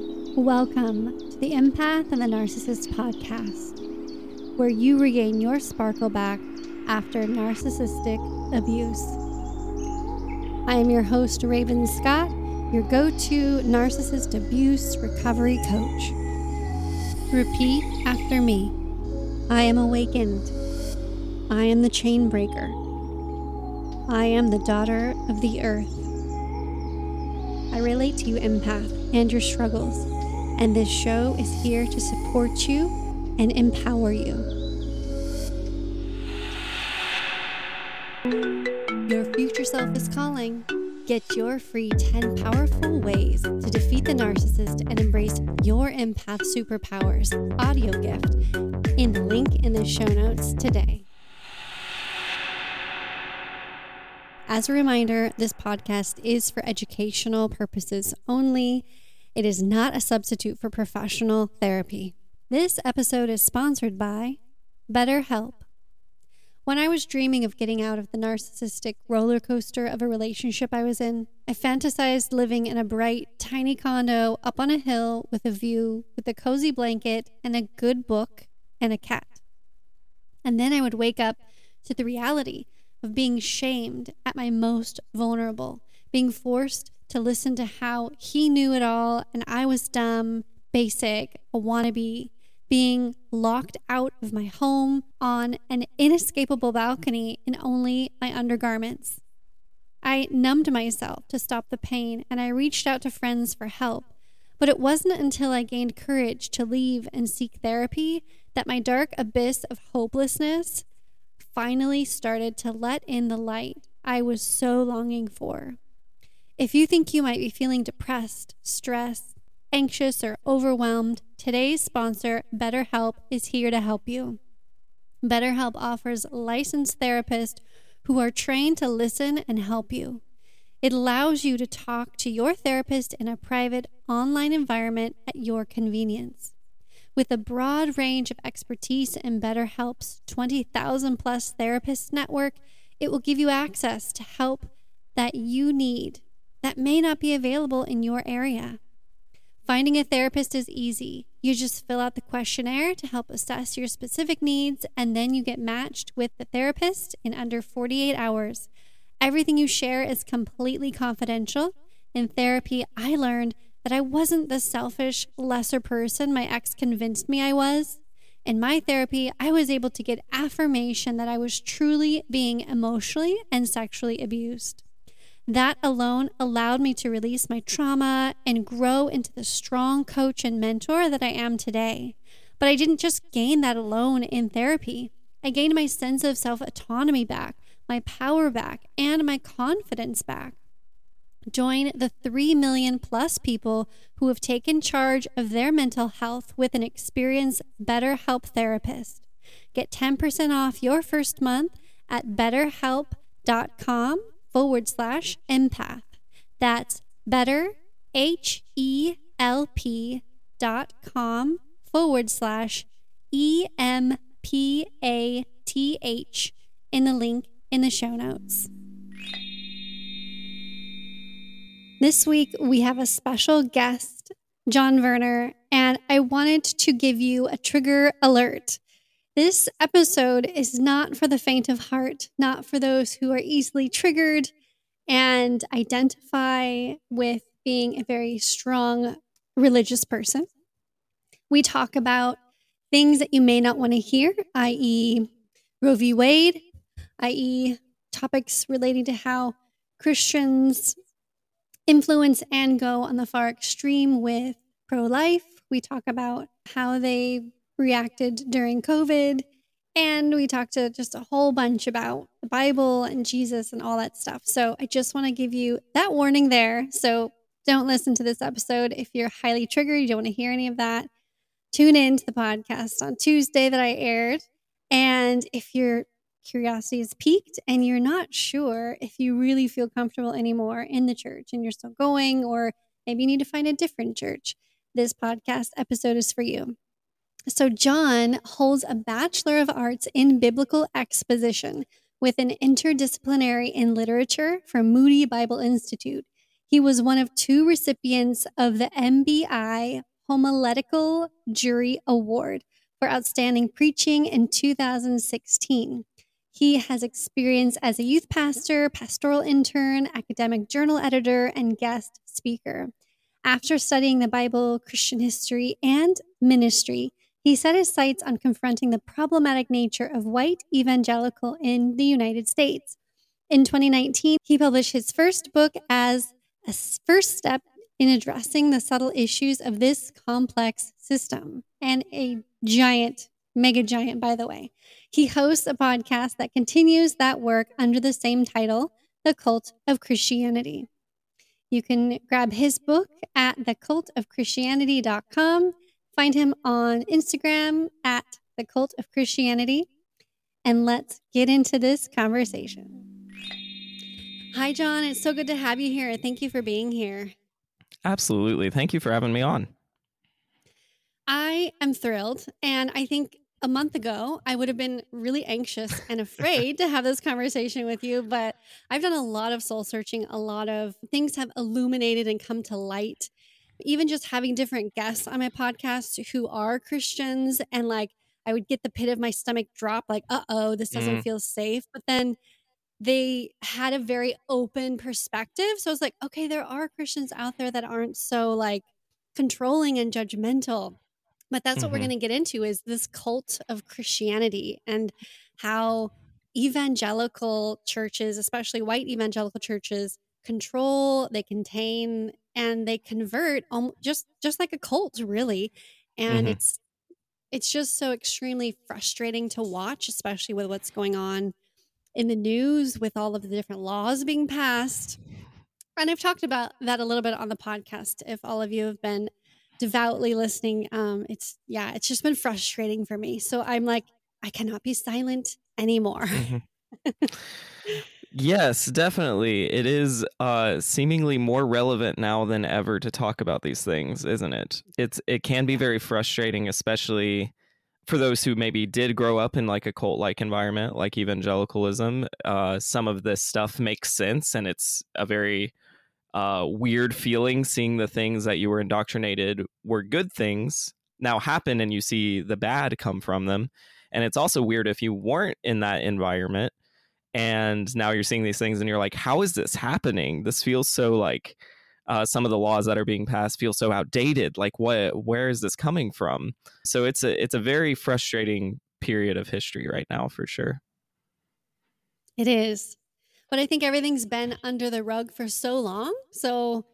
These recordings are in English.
Welcome to the Empath and the Narcissist podcast, where you regain your sparkle back after narcissistic abuse. I am your host, Raven Scott, your go to narcissist abuse recovery coach. Repeat after me I am awakened. I am the chain breaker. I am the daughter of the earth. I relate to you, empath, and your struggles, and this show is here to support you and empower you. Your future self is calling. Get your free 10 powerful ways to defeat the narcissist and embrace your empath superpowers audio gift in the link in the show notes today. As a reminder, this podcast is for educational purposes only. It is not a substitute for professional therapy. This episode is sponsored by BetterHelp. When I was dreaming of getting out of the narcissistic roller coaster of a relationship I was in, I fantasized living in a bright, tiny condo up on a hill with a view, with a cozy blanket and a good book and a cat. And then I would wake up to the reality of being shamed at my most vulnerable, being forced to listen to how he knew it all and I was dumb, basic, a wannabe, being locked out of my home on an inescapable balcony in only my undergarments. I numbed myself to stop the pain and I reached out to friends for help. But it wasn't until I gained courage to leave and seek therapy that my dark abyss of hopelessness finally started to let in the light I was so longing for. If you think you might be feeling depressed, stressed, anxious, or overwhelmed, today's sponsor, BetterHelp, is here to help you. BetterHelp offers licensed therapists who are trained to listen and help you. It allows you to talk to your therapist in a private online environment at your convenience. With a broad range of expertise in BetterHelp's 20,000 plus therapist network, it will give you access to help that you need that may not be available in your area. Finding a therapist is easy. You just fill out the questionnaire to help assess your specific needs, and then you get matched with the therapist in under 48 hours. Everything you share is completely confidential. In therapy, I learned that I wasn't the selfish, lesser person my ex convinced me I was. In my therapy, I was able to get affirmation that I was truly being emotionally and sexually abused. That alone allowed me to release my trauma and grow into the strong coach and mentor that I am today. But I didn't just gain that alone in therapy. I gained my sense of self autonomy back, my power back, and my confidence back. Join the 3 million plus people who have taken charge of their mental health with an experienced BetterHelp therapist. Get 10% off your first month at betterhelp.com forward slash empath. That's better, H E L P dot com forward slash E M P A T H in the link in the show notes. This week, we have a special guest, John Werner, and I wanted to give you a trigger alert. This episode is not for the faint of heart, not for those who are easily triggered and identify with being a very strong religious person. We talk about things that you may not want to hear, i.e., Roe v. Wade, i.e., topics relating to how Christians influence and go on the far extreme with pro life. We talk about how they reacted during COVID. And we talked to just a whole bunch about the Bible and Jesus and all that stuff. So I just want to give you that warning there. So don't listen to this episode if you're highly triggered, you don't want to hear any of that. Tune in to the podcast on Tuesday that I aired. And if you're curiosity is piqued and you're not sure if you really feel comfortable anymore in the church and you're still going, or maybe you need to find a different church, this podcast episode is for you. So, John holds a Bachelor of Arts in Biblical Exposition with an interdisciplinary in literature from Moody Bible Institute. He was one of two recipients of the MBI Homiletical Jury Award for Outstanding Preaching in 2016. He has experience as a youth pastor, pastoral intern, academic journal editor, and guest speaker. After studying the Bible, Christian history, and ministry, he set his sights on confronting the problematic nature of white evangelical in the United States. In 2019, he published his first book as a first step in addressing the subtle issues of this complex system and a giant, mega giant, by the way. He hosts a podcast that continues that work under the same title, The Cult of Christianity. You can grab his book at thecultofchristianity.com. Find him on Instagram at the Cult of Christianity. And let's get into this conversation. Hi, John. It's so good to have you here. Thank you for being here. Absolutely. Thank you for having me on. I am thrilled. And I think a month ago, I would have been really anxious and afraid to have this conversation with you. But I've done a lot of soul searching, a lot of things have illuminated and come to light. Even just having different guests on my podcast who are Christians, and like I would get the pit of my stomach drop, like, uh oh, this doesn't mm. feel safe. But then they had a very open perspective. So I was like, okay, there are Christians out there that aren't so like controlling and judgmental. But that's mm-hmm. what we're mm-hmm. going to get into is this cult of Christianity and how evangelical churches, especially white evangelical churches, control, they contain, and they convert um, just just like a cult, really. And mm-hmm. it's it's just so extremely frustrating to watch, especially with what's going on in the news with all of the different laws being passed. And I've talked about that a little bit on the podcast. If all of you have been devoutly listening, um, it's yeah, it's just been frustrating for me. So I'm like, I cannot be silent anymore. Mm-hmm. yes, definitely. It is uh, seemingly more relevant now than ever to talk about these things, isn't it? It's it can be very frustrating, especially for those who maybe did grow up in like a cult like environment like evangelicalism uh, some of this stuff makes sense and it's a very uh, weird feeling seeing the things that you were indoctrinated were good things now happen and you see the bad come from them and it's also weird if you weren't in that environment and now you're seeing these things and you're like how is this happening this feels so like uh, some of the laws that are being passed feel so outdated. Like, what? Where is this coming from? So it's a it's a very frustrating period of history right now, for sure. It is, but I think everything's been under the rug for so long. So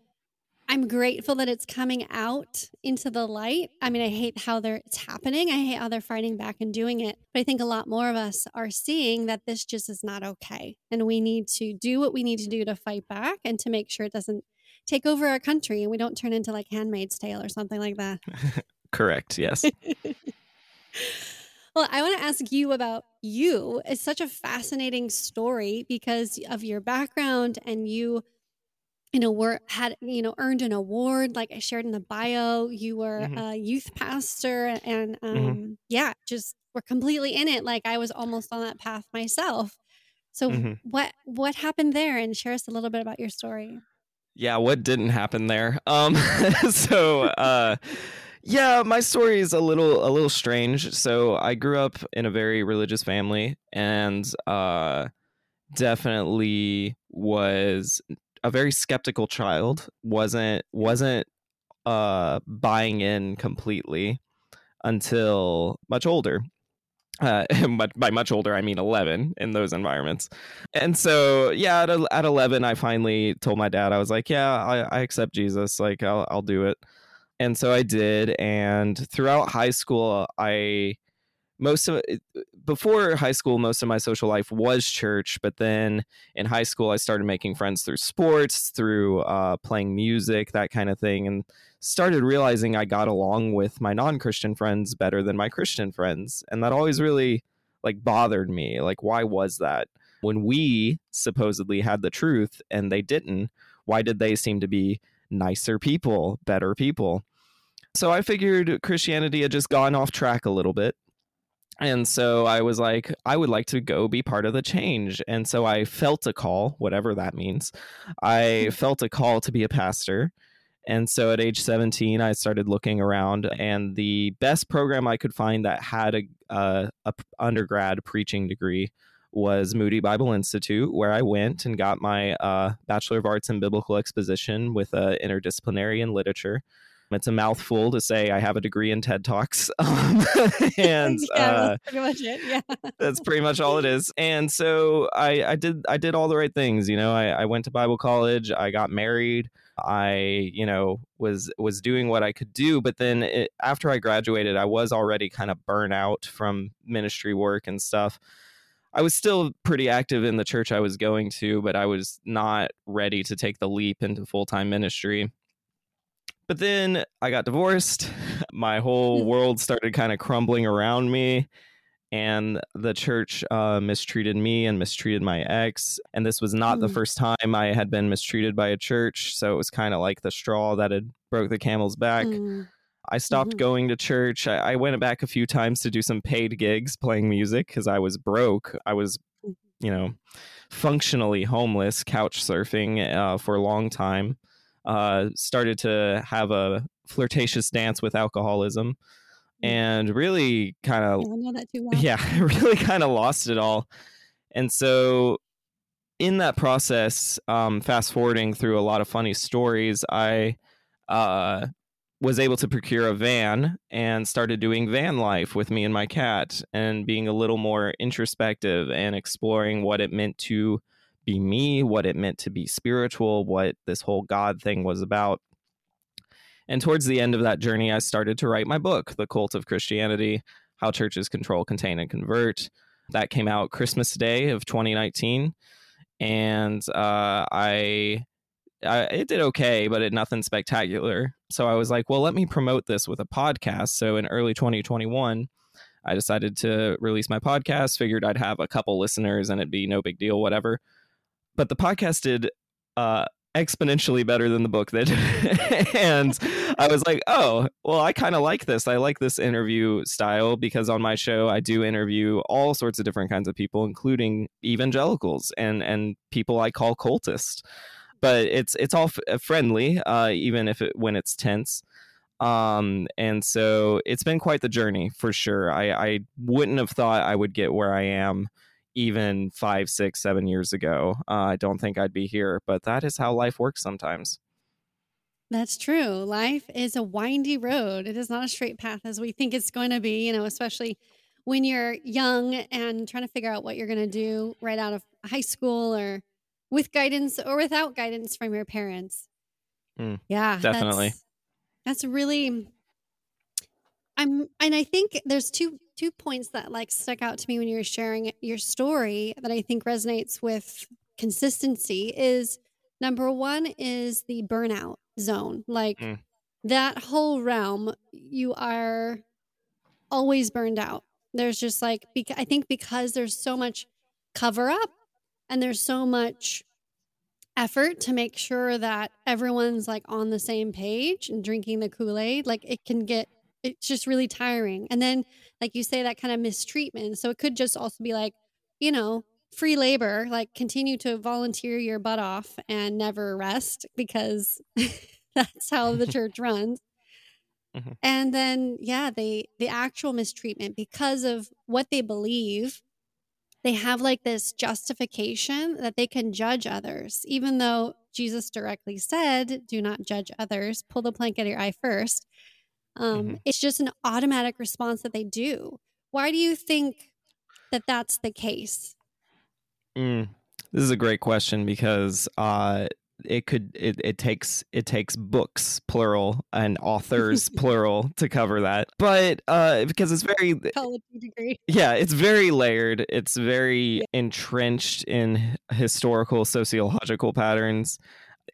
I'm grateful that it's coming out into the light. I mean, I hate how they're it's happening. I hate how they're fighting back and doing it. But I think a lot more of us are seeing that this just is not okay. And we need to do what we need to do to fight back and to make sure it doesn't take over our country and we don't turn into like Handmaid's Tale or something like that. Correct. Yes. well, I want to ask you about you. It's such a fascinating story because of your background and you you know were had you know earned an award like i shared in the bio you were mm-hmm. a youth pastor and mm-hmm. um mm-hmm. yeah just were completely in it like i was almost on that path myself so mm-hmm. what what happened there and share us a little bit about your story yeah, what didn't happen there? Um, so uh, yeah, my story is a little a little strange. So I grew up in a very religious family, and uh, definitely was a very skeptical child. wasn't wasn't uh, buying in completely until much older uh, but by much older, I mean 11 in those environments. And so, yeah, at, at 11, I finally told my dad, I was like, yeah, I, I accept Jesus. Like, I'll, I'll do it. And so I did. And throughout high school, I, most of before high school, most of my social life was church. But then in high school, I started making friends through sports, through uh, playing music, that kind of thing. And started realizing I got along with my non-Christian friends better than my Christian friends, and that always really like bothered me. Like why was that? When we supposedly had the truth and they didn't, why did they seem to be nicer people, better people? So I figured Christianity had just gone off track a little bit. And so I was like, I would like to go be part of the change. And so I felt a call, whatever that means. I felt a call to be a pastor. And so at age 17, I started looking around, and the best program I could find that had a, uh, a undergrad preaching degree was Moody Bible Institute, where I went and got my uh, Bachelor of Arts in Biblical Exposition with a interdisciplinary in literature. It's a mouthful to say I have a degree in TED Talks. Um, and yeah, uh, that's pretty much it. Yeah. that's pretty much all it is. And so I, I did I did all the right things. You know, I, I went to Bible college. I got married. I you know was was doing what I could do. But then it, after I graduated, I was already kind of burnt out from ministry work and stuff. I was still pretty active in the church I was going to, but I was not ready to take the leap into full time ministry. But then I got divorced. My whole world started kind of crumbling around me. And the church uh, mistreated me and mistreated my ex. And this was not mm. the first time I had been mistreated by a church. So it was kind of like the straw that had broke the camel's back. Mm. I stopped mm-hmm. going to church. I, I, went back a few times to do some paid gigs playing music because I was broke. I was, mm. you know, functionally homeless, couch surfing uh, for a long time uh, started to have a flirtatious dance with alcoholism mm. and really kind of well. yeah really kind of lost it all and so in that process um, fast forwarding through a lot of funny stories i uh, was able to procure a van and started doing van life with me and my cat and being a little more introspective and exploring what it meant to be me, what it meant to be spiritual, what this whole God thing was about. And towards the end of that journey, I started to write my book, The Cult of Christianity How Churches Control, Contain, and Convert. That came out Christmas Day of 2019. And uh, I, I, it did okay, but it nothing spectacular. So I was like, well, let me promote this with a podcast. So in early 2021, I decided to release my podcast, figured I'd have a couple listeners and it'd be no big deal, whatever but the podcast did uh, exponentially better than the book did. and I was like, oh, well, I kind of like this. I like this interview style because on my show, I do interview all sorts of different kinds of people, including evangelicals and, and people I call cultists. But it's it's all f- uh, friendly, uh, even if it when it's tense. Um, and so it's been quite the journey for sure. I, I wouldn't have thought I would get where I am even five, six, seven years ago. Uh, I don't think I'd be here, but that is how life works sometimes. That's true. Life is a windy road. It is not a straight path as we think it's going to be, you know, especially when you're young and trying to figure out what you're going to do right out of high school or with guidance or without guidance from your parents. Mm, yeah, definitely. That's, that's really I'm and I think there's two two points that like stuck out to me when you were sharing your story that I think resonates with consistency is number one is the burnout zone. Like mm. that whole realm, you are always burned out. There's just like, I think because there's so much cover up and there's so much effort to make sure that everyone's like on the same page and drinking the Kool Aid, like it can get it's just really tiring. And then, like you say, that kind of mistreatment. So it could just also be like, you know, free labor, like continue to volunteer your butt off and never rest because that's how the church runs. Mm-hmm. And then, yeah, they, the actual mistreatment because of what they believe, they have like this justification that they can judge others, even though Jesus directly said, do not judge others, pull the plank out of your eye first. Um, mm-hmm. It's just an automatic response that they do. Why do you think that that's the case? Mm, this is a great question because uh, it could it, it takes it takes books plural and authors plural to cover that but uh because it's very college degree yeah it's very layered it's very yeah. entrenched in historical sociological patterns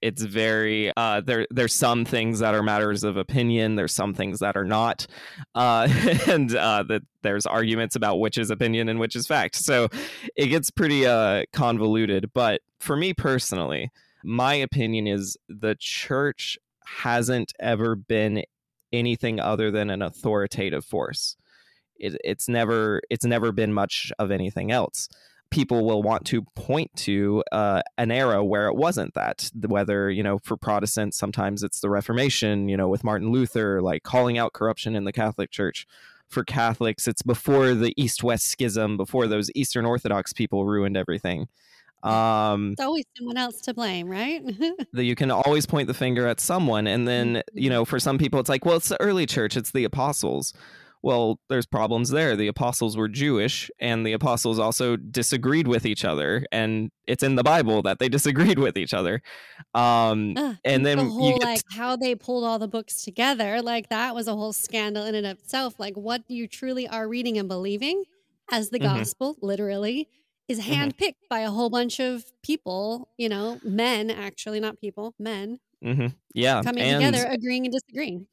it's very uh, there. There's some things that are matters of opinion. There's some things that are not, uh, and uh, that there's arguments about which is opinion and which is fact. So it gets pretty uh, convoluted. But for me personally, my opinion is the church hasn't ever been anything other than an authoritative force. it, it's never it's never been much of anything else. People will want to point to uh, an era where it wasn't that whether you know for protestants sometimes it's the reformation you know with martin luther like calling out corruption in the catholic church. For catholics it's before the east-west schism before those eastern orthodox people ruined everything um it's always someone else to blame right that you can always point the finger at someone and then you mm-hmm. know for some people it's like well it's the early church it's the apostles well, there's problems there. The apostles were Jewish, and the apostles also disagreed with each other, and it's in the Bible that they disagreed with each other. Um, uh, and then the whole like how they pulled all the books together, like that was a whole scandal in and of itself. Like what you truly are reading and believing as the mm-hmm. gospel, literally, is mm-hmm. handpicked mm-hmm. by a whole bunch of people. You know, men actually, not people, men. Mm-hmm. Yeah, coming and, together, agreeing and disagreeing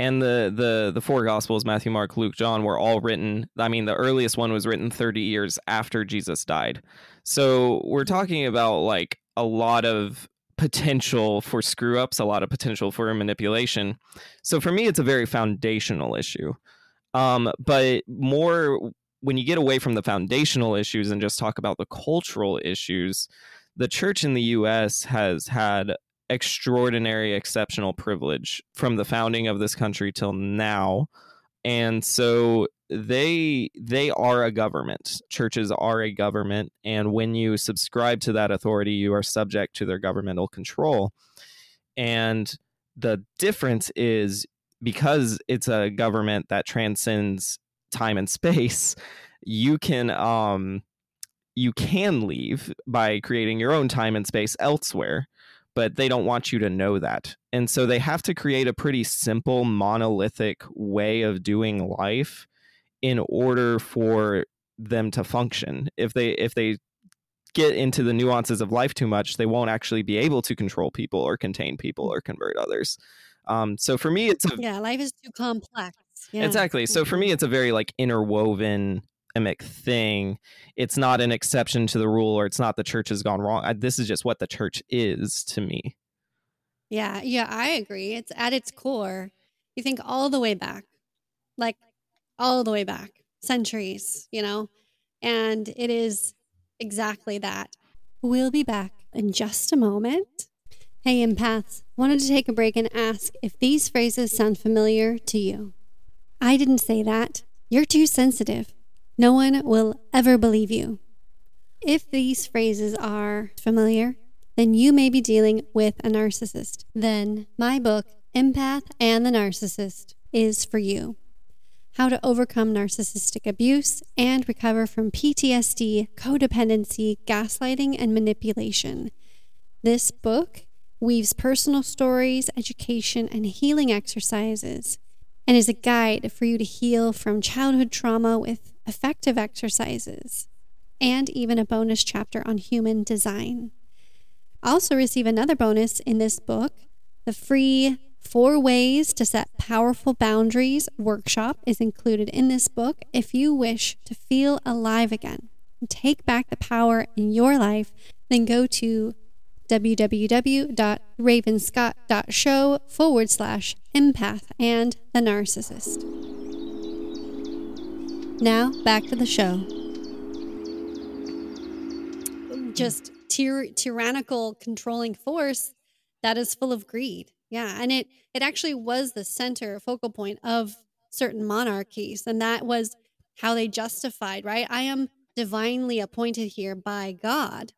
and the the the four gospels matthew mark luke john were all written i mean the earliest one was written 30 years after jesus died so we're talking about like a lot of potential for screw ups a lot of potential for manipulation so for me it's a very foundational issue um, but more when you get away from the foundational issues and just talk about the cultural issues the church in the us has had extraordinary, exceptional privilege from the founding of this country till now. And so they they are a government. Churches are a government, and when you subscribe to that authority, you are subject to their governmental control. And the difference is because it's a government that transcends time and space, you can um you can leave by creating your own time and space elsewhere but they don't want you to know that. And so they have to create a pretty simple, monolithic way of doing life in order for them to function. If they if they get into the nuances of life too much, they won't actually be able to control people or contain people or convert others. Um, so for me, it's a yeah, life is too complex. Yeah. Exactly. So for me, it's a very like interwoven systemic thing. It's not an exception to the rule or it's not the church has gone wrong. I, this is just what the church is to me. Yeah, yeah, I agree. It's at its core. You think all the way back, like all the way back, centuries, you know, and it is exactly that. We'll be back in just a moment. Hey, empaths, wanted to take a break and ask if these phrases sound familiar to you. I didn't say that. You're too sensitive. No one will ever believe you. If these phrases are familiar, then you may be dealing with a narcissist. Then my book, Empath and the Narcissist, is for you. How to overcome narcissistic abuse and recover from PTSD, codependency, gaslighting, and manipulation. This book weaves personal stories, education, and healing exercises, and is a guide for you to heal from childhood trauma with effective exercises, and even a bonus chapter on human design. Also, receive another bonus in this book the free Four Ways to Set Powerful Boundaries workshop is included in this book if you wish to feel alive again and take back the power in your life. Then go to www.ravenscott.show forward slash empath and the narcissist. Now, back to the show. Just tyr- tyrannical, controlling force that is full of greed. Yeah, and it it actually was the center focal point of certain monarchies, and that was how they justified. Right, I am divinely appointed here by God,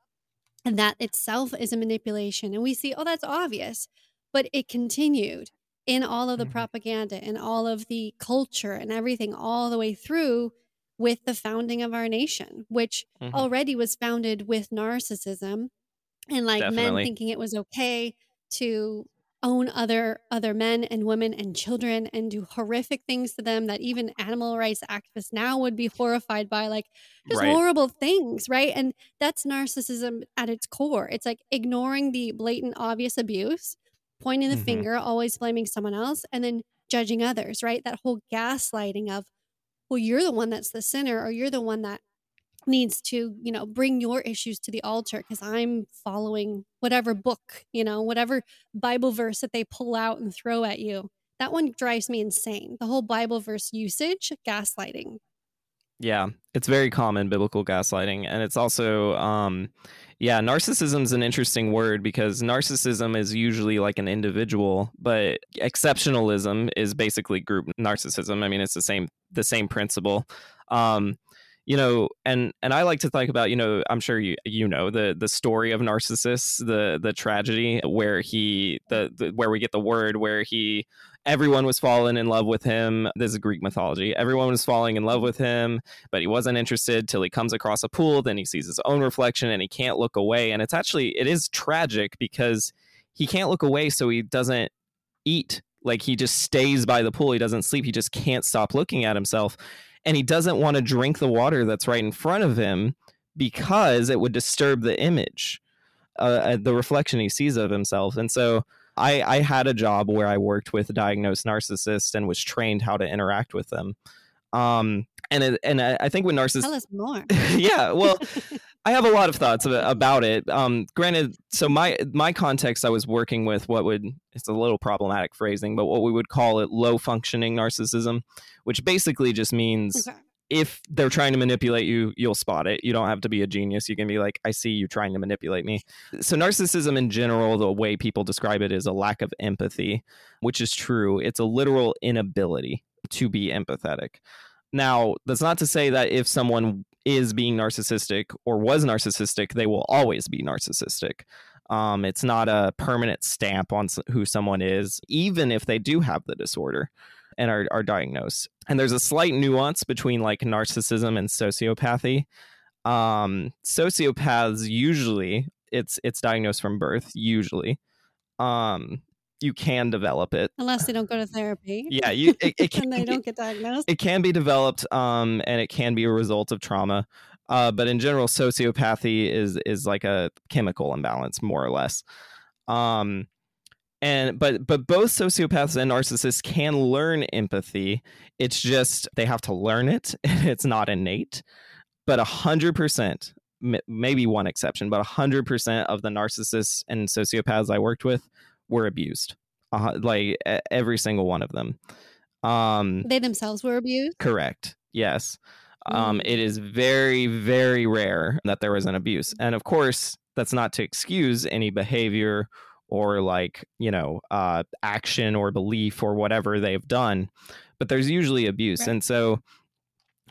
and that itself is a manipulation. And we see, oh, that's obvious, but it continued in all of the mm-hmm. propaganda and all of the culture and everything all the way through with the founding of our nation, which mm-hmm. already was founded with narcissism and like Definitely. men thinking it was okay to own other other men and women and children and do horrific things to them that even animal rights activists now would be horrified by like just right. horrible things right and that's narcissism at its core it's like ignoring the blatant obvious abuse pointing the mm-hmm. finger, always blaming someone else, and then judging others, right? That whole gaslighting of, well, you're the one that's the sinner, or you're the one that needs to, you know, bring your issues to the altar because I'm following whatever book, you know, whatever Bible verse that they pull out and throw at you. That one drives me insane. The whole Bible verse usage, gaslighting. Yeah, it's very common biblical gaslighting, and it's also, um, yeah, narcissism is an interesting word because narcissism is usually like an individual, but exceptionalism is basically group narcissism. I mean, it's the same the same principle. Um, you know and and i like to think about you know i'm sure you you know the the story of narcissus the the tragedy where he the, the where we get the word where he everyone was falling in love with him. This is greek mythology. Everyone was falling in love with him but he wasn't interested till he comes across a pool then he sees his own reflection and he can't look away. And it's actually it is tragic because he can't look away so he doesn't eat. Like he just stays by the pool. He doesn't sleep. He just can't stop looking at himself and he doesn't want to drink the water that's right in front of him because it would disturb the image, uh, uh, the reflection he sees of himself. And so I, I had a job where I worked with diagnosed narcissists and was trained how to interact with them. Um, and it, and I, I think with narcissists, tell us more. yeah, well, I have a lot of thoughts about it. Um, granted, so my my context, I was working with what would it's a little problematic phrasing, but what we would call it low functioning narcissism, which basically just means okay. if they're trying to manipulate you, you'll spot it. You don't have to be a genius. You can be like, I see you trying to manipulate me. So narcissism in general, the way people describe it is a lack of empathy, which is true. It's a literal inability to be empathetic. Now, that's not to say that if someone is being narcissistic or was narcissistic, they will always be narcissistic. Um, it's not a permanent stamp on who someone is, even if they do have the disorder and are, are diagnosed. And there's a slight nuance between like narcissism and sociopathy. Um, sociopaths usually it's it's diagnosed from birth usually. Um, you can develop it unless they don't go to therapy. Yeah, you it, it can, and they don't get diagnosed. It can be developed, um, and it can be a result of trauma. Uh, but in general, sociopathy is is like a chemical imbalance, more or less. Um, and but but both sociopaths and narcissists can learn empathy. It's just they have to learn it, and it's not innate. But a hundred percent, maybe one exception, but a hundred percent of the narcissists and sociopaths I worked with were abused. Uh, like every single one of them. Um, they themselves were abused. Correct. Yes. Um, mm. it is very, very rare that there was an abuse, and of course, that's not to excuse any behavior or like you know uh, action or belief or whatever they've done, but there's usually abuse, right. and so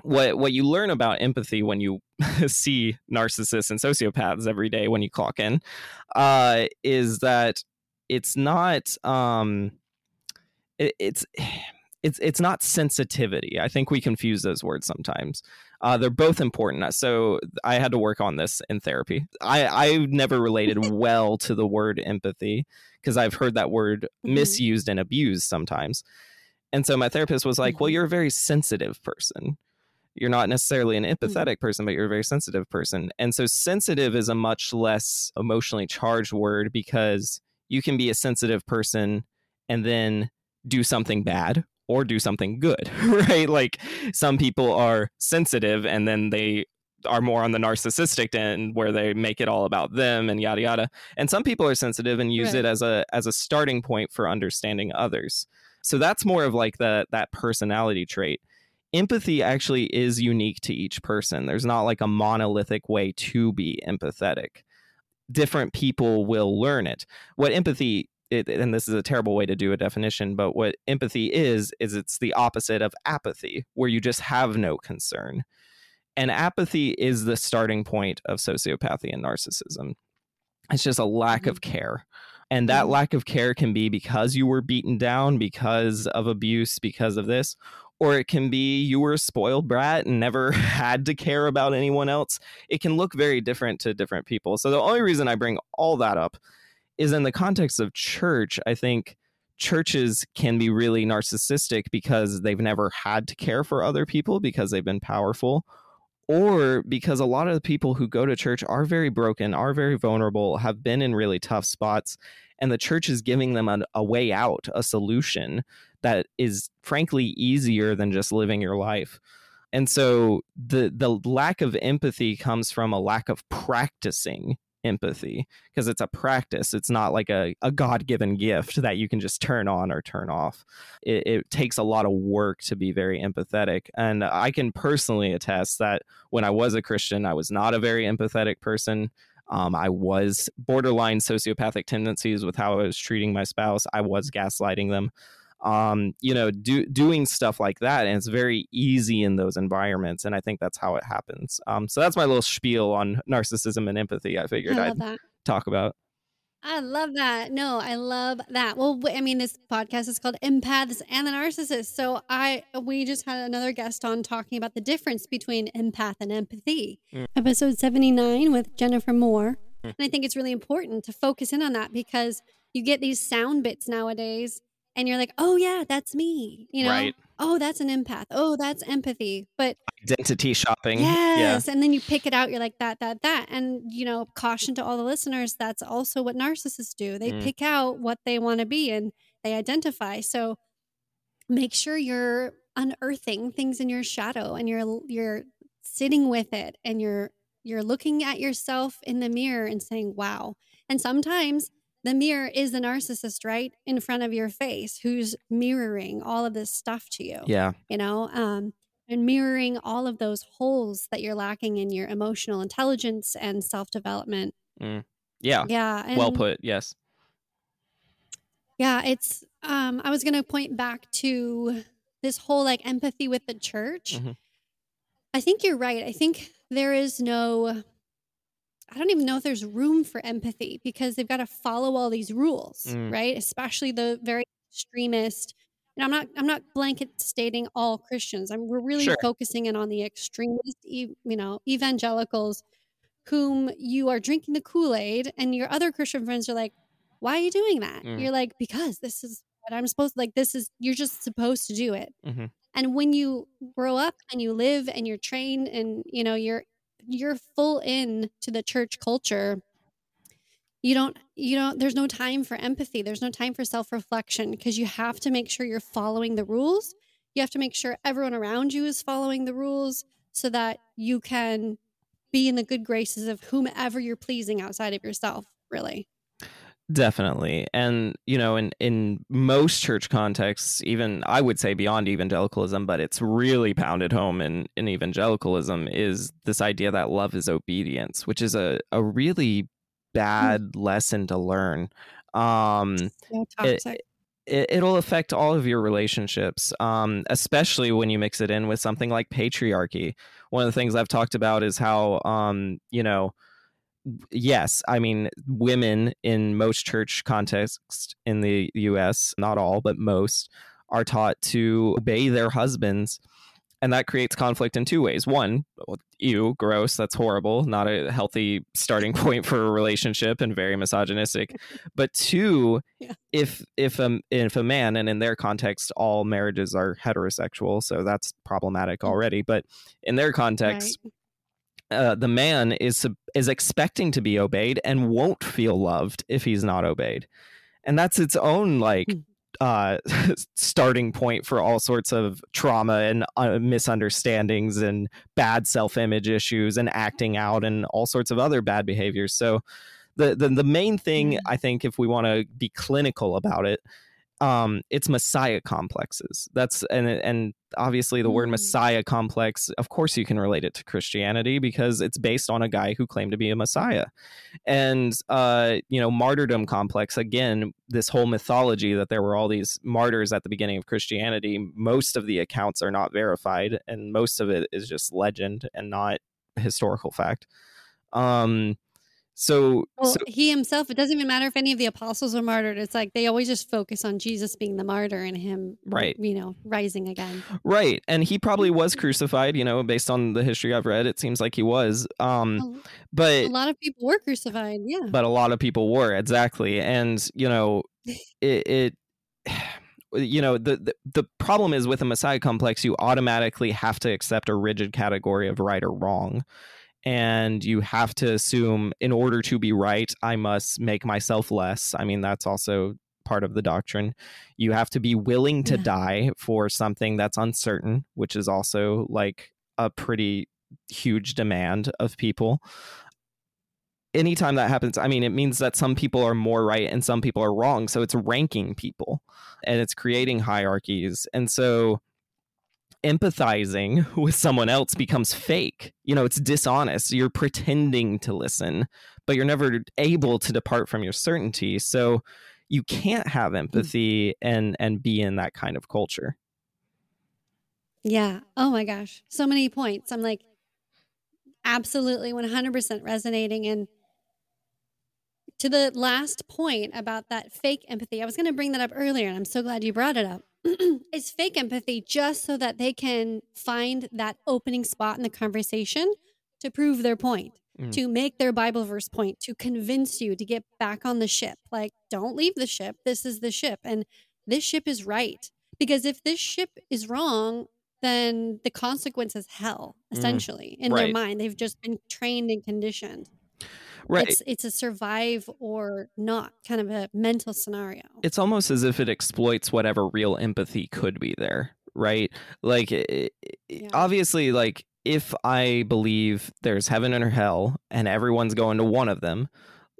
what what you learn about empathy when you see narcissists and sociopaths every day when you clock in uh, is that it's not um it, it's it's it's not sensitivity. I think we confuse those words sometimes. Uh, they're both important. So I had to work on this in therapy. I I never related well to the word empathy because I've heard that word mm-hmm. misused and abused sometimes. And so my therapist was like, mm-hmm. "Well, you're a very sensitive person. You're not necessarily an mm-hmm. empathetic mm-hmm. person, but you're a very sensitive person." And so sensitive is a much less emotionally charged word because you can be a sensitive person and then do something bad or do something good, right? Like some people are sensitive and then they are more on the narcissistic end where they make it all about them and yada yada. And some people are sensitive and use right. it as a as a starting point for understanding others. So that's more of like the that personality trait. Empathy actually is unique to each person. There's not like a monolithic way to be empathetic different people will learn it. What empathy it, and this is a terrible way to do a definition, but what empathy is, is it's the opposite of apathy, where you just have no concern. And apathy is the starting point of sociopathy and narcissism. It's just a lack mm-hmm. of care. And that mm-hmm. lack of care can be because you were beaten down, because of abuse, because of this, or it can be you were a spoiled brat and never had to care about anyone else. It can look very different to different people. So the only reason I bring all that up is in the context of church, I think churches can be really narcissistic because they've never had to care for other people because they've been powerful or because a lot of the people who go to church are very broken, are very vulnerable, have been in really tough spots, and the church is giving them a, a way out, a solution that is frankly easier than just living your life. And so the the lack of empathy comes from a lack of practicing empathy because it's a practice. It's not like a, a God given gift that you can just turn on or turn off. It, it, takes a lot of work to be very empathetic. And I can personally attest that when I was a Christian, I was not a very empathetic person. Um, I was borderline sociopathic tendencies with how I was treating my spouse. I was gaslighting them um, you know, do, doing stuff like that. And it's very easy in those environments. And I think that's how it happens. Um, so that's my little spiel on narcissism and empathy. I figured I would talk about. I love that. No, I love that. Well, I mean, this podcast is called Empaths and the Narcissist. So I we just had another guest on talking about the difference between empath and empathy. Mm. Episode 79 with Jennifer Moore. Mm. And I think it's really important to focus in on that because you get these sound bits nowadays and you're like, oh yeah, that's me. You know, right. oh that's an empath. Oh that's empathy. But identity shopping. Yes, yeah. and then you pick it out. You're like that, that, that, and you know, caution to all the listeners. That's also what narcissists do. They mm. pick out what they want to be and they identify. So make sure you're unearthing things in your shadow and you're you're sitting with it and you're you're looking at yourself in the mirror and saying, wow. And sometimes the mirror is the narcissist right in front of your face who's mirroring all of this stuff to you yeah. you know um and mirroring all of those holes that you're lacking in your emotional intelligence and self-development. Mm. yeah. Yeah and, well put yes. Yeah it's um i was gonna point back to this whole like empathy with the church. Mm-hmm. i think you're right. I think there is no I don't even know if there's room for empathy because they've got to follow all these rules, mm. right? Especially the very extremist. And I'm not I'm not blanket stating all Christians. I'm we're really sure. focusing in on the extremist, you know, evangelicals whom you are drinking the Kool-Aid and your other Christian friends are like, "Why are you doing that?" Mm. You're like, "Because this is what I'm supposed to like this is you're just supposed to do it." Mm-hmm. And when you grow up and you live and you're trained and you know you're you're full in to the church culture. You don't you don't there's no time for empathy. There's no time for self-reflection because you have to make sure you're following the rules. You have to make sure everyone around you is following the rules so that you can be in the good graces of whomever you're pleasing outside of yourself really Definitely. And, you know, in, in most church contexts, even I would say beyond evangelicalism, but it's really pounded home in, in evangelicalism, is this idea that love is obedience, which is a, a really bad mm. lesson to learn. Um, so. It, it, will affect all of your relationships, um, especially when you mix it in with something like patriarchy. One of the things I've talked about is how, um, you know, yes, I mean, women in most church contexts in the US, not all, but most, are taught to obey their husbands. And that creates conflict in two ways. One, ew, gross, that's horrible, not a healthy starting point for a relationship and very misogynistic. But two, yeah. if if a, if a man, and in their context, all marriages are heterosexual, so that's problematic mm. already. But in their context, right uh, the man is is expecting to be obeyed and won't feel loved if he's not obeyed, and that's its own like hmm. uh, starting point for all sorts of trauma and uh, misunderstandings and bad self image issues and acting out and all sorts of other bad behaviors. So. The, the, the main thing I think if we want to be clinical about it um, it's messiah complexes. That's and and obviously the mm. word messiah complex. Of course, you can relate it to Christianity because it's based on a guy who claimed to be a messiah, and uh, you know martyrdom complex. Again, this whole mythology that there were all these martyrs at the beginning of Christianity. Most of the accounts are not verified, and most of it is just legend and not historical fact. Um, so, well, so, he himself, it doesn't even matter if any of the apostles are martyred. It's like they always just focus on Jesus being the martyr and him, right? You know, rising again. Right, and he probably was crucified. You know, based on the history I've read, it seems like he was. Um, but a lot of people were crucified. Yeah, but a lot of people were exactly, and you know, it. it you know the, the, the problem is with a messiah complex you automatically have to accept a rigid category of right or wrong and you have to assume in order to be right i must make myself less i mean that's also part of the doctrine you have to be willing to yeah. die for something that's uncertain which is also like a pretty huge demand of people anytime that happens, I mean, it means that some people are more right and some people are wrong. So it's ranking people and it's creating hierarchies. And so empathizing with someone else becomes fake. You know, it's dishonest. You're pretending to listen, but you're never able to depart from your certainty. So you can't have mm. empathy and and be in that kind of culture. Yeah. Oh my gosh. So many points. I'm like absolutely 100% resonating and to the last point about that fake empathy. I was going to bring that up earlier and I'm so glad you brought it up. is fake empathy just so that they can find that opening spot in the conversation to prove their point, mm. to make their Bible verse point, to convince you to get back on the ship. Like, don't leave the ship. This is the ship. And this ship is right. Because if this ship is wrong, then the consequence is hell, mm. essentially, mm. in right. their mind. They've just been trained and conditioned. Right. It's, it's a survive or not kind of a mental scenario. It's almost as if it exploits whatever real empathy could be there, right? Like, it, yeah. obviously, like, if I believe there's heaven or hell and everyone's going to one of them,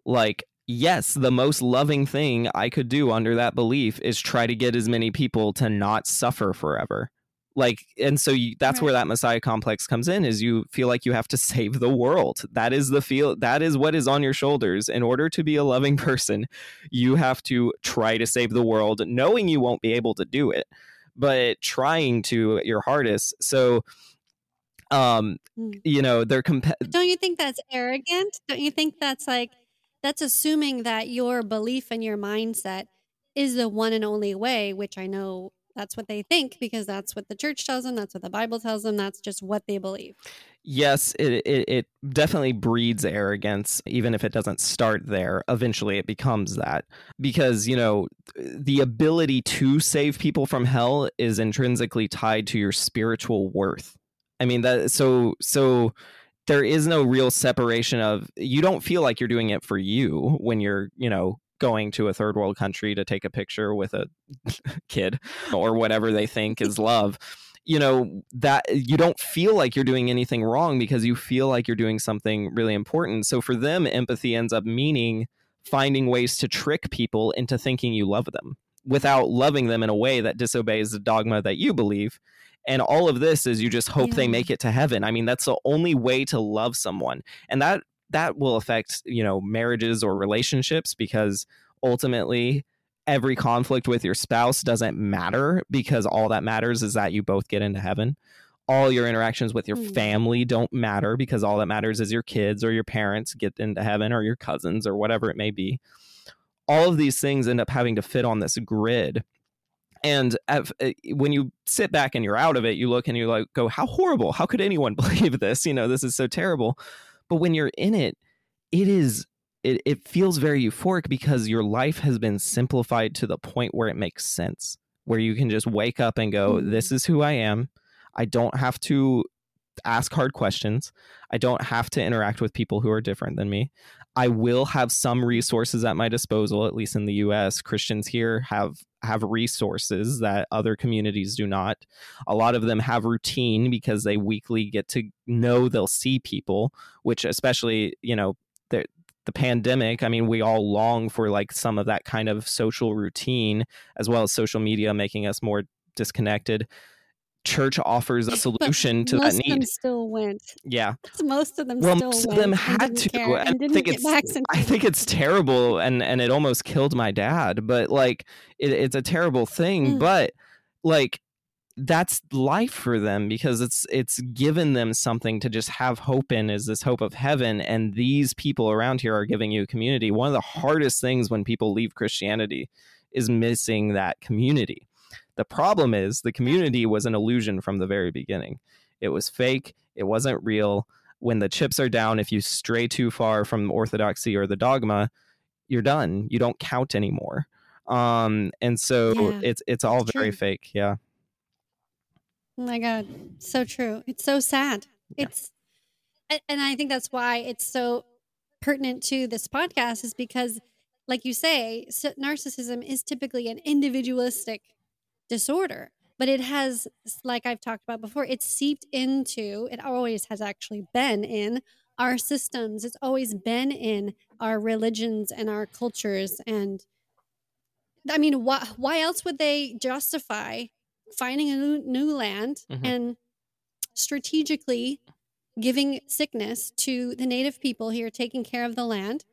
like, yes, the most loving thing I could do under that belief is try to get as many people to not suffer forever like and so you, that's right. where that messiah complex comes in is you feel like you have to save the world that is the feel that is what is on your shoulders in order to be a loving person you have to try to save the world knowing you won't be able to do it but trying to your hardest so um mm. you know they're comp- don't you think that's arrogant don't you think that's like that's assuming that your belief and your mindset is the one and only way which i know that's what they think because that's what the church tells them that's what the bible tells them that's just what they believe. Yes it, it, it, definitely breeds arrogance even if it doesn't start there eventually it becomes that. Because you know the ability to save people from hell is intrinsically tied to your spiritual worth. I mean that so so there is no real separation of you don't feel like you're doing it for you when you're you know going to a third world country to take a picture with a kid or whatever they think is love you know that you don't feel like you're doing anything wrong because you feel like you're doing something really important. So for them empathy ends up meaning finding ways to trick people into thinking you love them without loving them in a way that disobeys the dogma that you believe. And all of this is you just hope yeah. they make it to heaven. I mean that's the only way to love someone. And that that will affect you know marriages or relationships because ultimately every conflict with your spouse doesn't matter because all that matters is that you both get into heaven. All your interactions with your mm. family don't matter because all that matters is your kids or your parents get into heaven or your cousins or whatever it may be. All of these things end up having to fit on this grid. And eh, when you sit back and you're out of it you look and you like go how horrible. How could anyone believe this? You know this is so terrible but when you're in it, it is it, it feels very euphoric because your life has been simplified to the point where it makes sense. Where you can just wake up and go, mm-hmm. This is who I am. I don't have to ask hard questions. I don't have to interact with people who are different than me. I will have some resources at my disposal, at least in the US. Christians here have have resources that other communities do not. A lot of them have routine because they weekly get to know they'll see people, which especially, you know, the the pandemic, I mean, we all long for like some of that kind of social routine as well as social media making us more disconnected church offers a solution to that need. Most of them still went. Yeah. Most of them well, most of them had to. I think it's I think it's terrible and and it almost killed my dad, but like it, it's a terrible thing, mm. but like that's life for them because it's it's given them something to just have hope in is this hope of heaven and these people around here are giving you a community. One of the hardest things when people leave Christianity is missing that community the problem is the community was an illusion from the very beginning. It was fake, it wasn't real. When the chips are down, if you stray too far from orthodoxy or the dogma, you're done. You don't count anymore. Um, and so yeah, it's it's all very true. fake. Yeah. Oh my god, so true. It's so sad. Yeah. It's and I think that's why it's so pertinent to this podcast is because like you say, narcissism is typically an individualistic disorder but it has like i've talked about before it's seeped into it always has actually been in our systems. It's always been in our religions and our cultures. And I mean, why, why else would they justify finding a new, new land Mhm. and strategically giving sickness to the native people here, taking care of the land,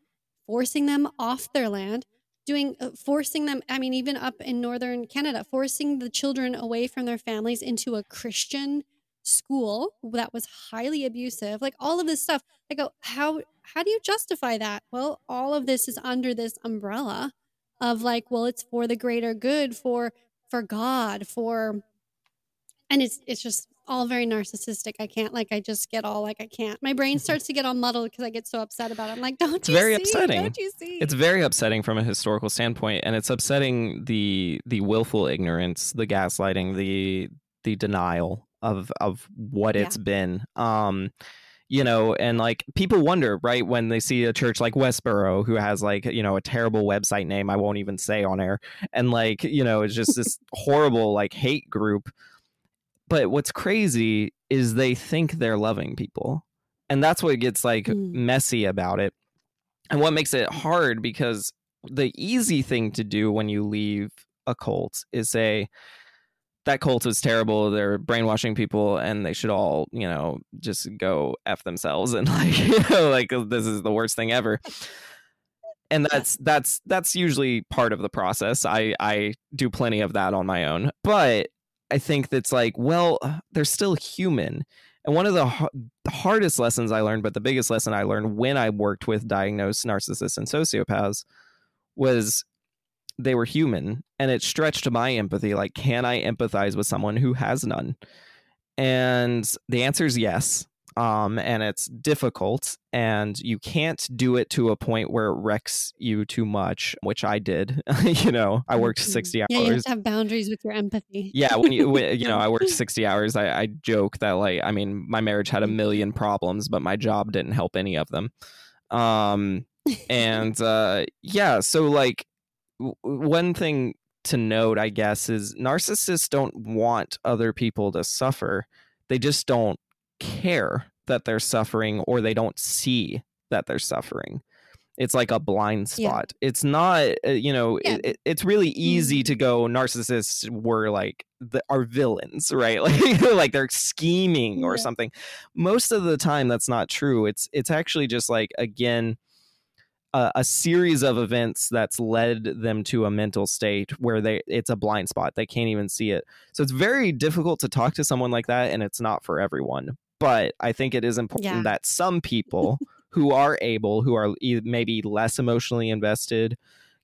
forcing them off their land, doing uh, forcing them. I mean, even up in northern Canada, forcing the children away from their families into a Christian school that was highly abusive. Like all of this stuff. I go, how how do you justify that? Well, all of this is under this umbrella of like, well, it's for the greater good, for for God, for and it's it's just all very narcissistic. I can't like I just get all like I can't. My brain starts to get all muddled because I get so upset about it. I'm like, don't It's you very see? upsetting. Don't you see? It's very upsetting from a historical standpoint, and it's upsetting the the willful ignorance, the gaslighting, the the denial of of what Yeah. it's been. Um, you know, and like people wonder, right, when they see a church like Westboro who has like you know a terrible website name I won't even say on air, and like you know it's just this horrible like hate group. But what's crazy is they think they're loving people, and that's what gets like Mm. messy about it. And what makes it hard because the easy thing to do when you leave a cult is say that cult was terrible they're brainwashing people and they should all you know just go f themselves and like you know like this is the worst thing ever. And that's that's that's usually part of the process. I i do plenty of that on my own. But i think that's like well they're still human and one of the the hardest lessons I learned, but the biggest lesson I learned when I worked with diagnosed narcissists and sociopaths was they were human. And it stretched my empathy. Like, can I empathize with someone who has none? And the answer is yes. Um, and it's difficult, and you can't do it to a point where it wrecks you too much, which I did. you know, I worked Mhm. 60 hours Yeah, you have to have boundaries with your empathy. yeah when you when, you know i worked 60 hours I, I joke that like i mean my marriage had a million problems but my job didn't help any of them um and uh yeah so like w- one thing to note i guess is narcissists don't want other people to suffer they just don't care that they're suffering or they don't see that they're suffering. It's like a blind Yeah. spot. It's not uh, you know Yeah. it, it, it's really easy to go narcissists were like the, are villains right? Like like they're scheming or Yeah. something. Most of the time that's not true. It's it's actually just like again a, a series of events that's led them to a mental state where they it's a blind spot. They can't even see it. So it's very difficult to talk to someone like that and it's not for everyone but i think it is important Yeah. that some people who are able who are maybe less emotionally invested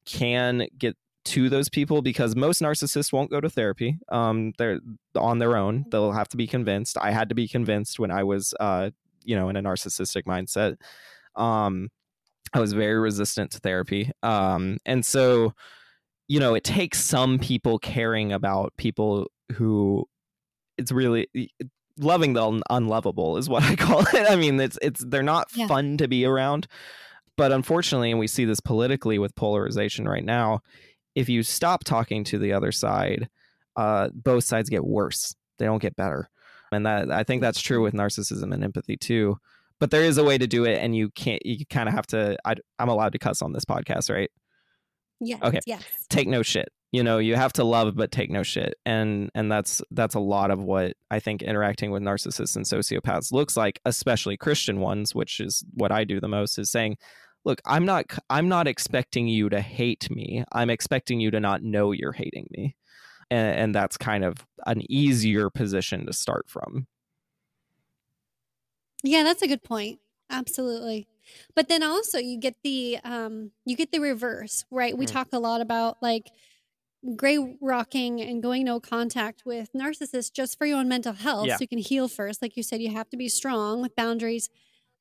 can get to those people because most narcissists won't go to therapy um they're on their own they'll have to be convinced i had to be convinced when i was uh you know in a narcissistic mindset um I was very resistant to therapy. Um, and so, you know, it takes some people caring about people who it's really loving the un- unlovable is what I call it. I mean, it's it's they're not Yeah. fun to be around. But unfortunately, and we see this politically with polarization right now, if you stop talking to the other side, uh, both sides get worse. They don't get better. And that I think that's true with narcissism and empathy too but there is a way to do it and you can't you kind of have to I, i'm allowed to cuss on this podcast right Yeah. Okay. Yes. take no shit you know you have to love but take no shit and and that's that's a lot of what i think interacting with narcissists and sociopaths looks like especially christian ones which is what i do the most is saying look i'm not i'm not expecting you to hate me i'm expecting you to not know you're hating me and, and that's kind of an easier position to start from Yeah, that's a good point. Absolutely. But then also you get the um you get the reverse, right? We Mm. talk a lot about like gray rocking and going no contact with narcissists just for your own mental health Yeah. so you can heal first. Like you said, you have to be strong with boundaries.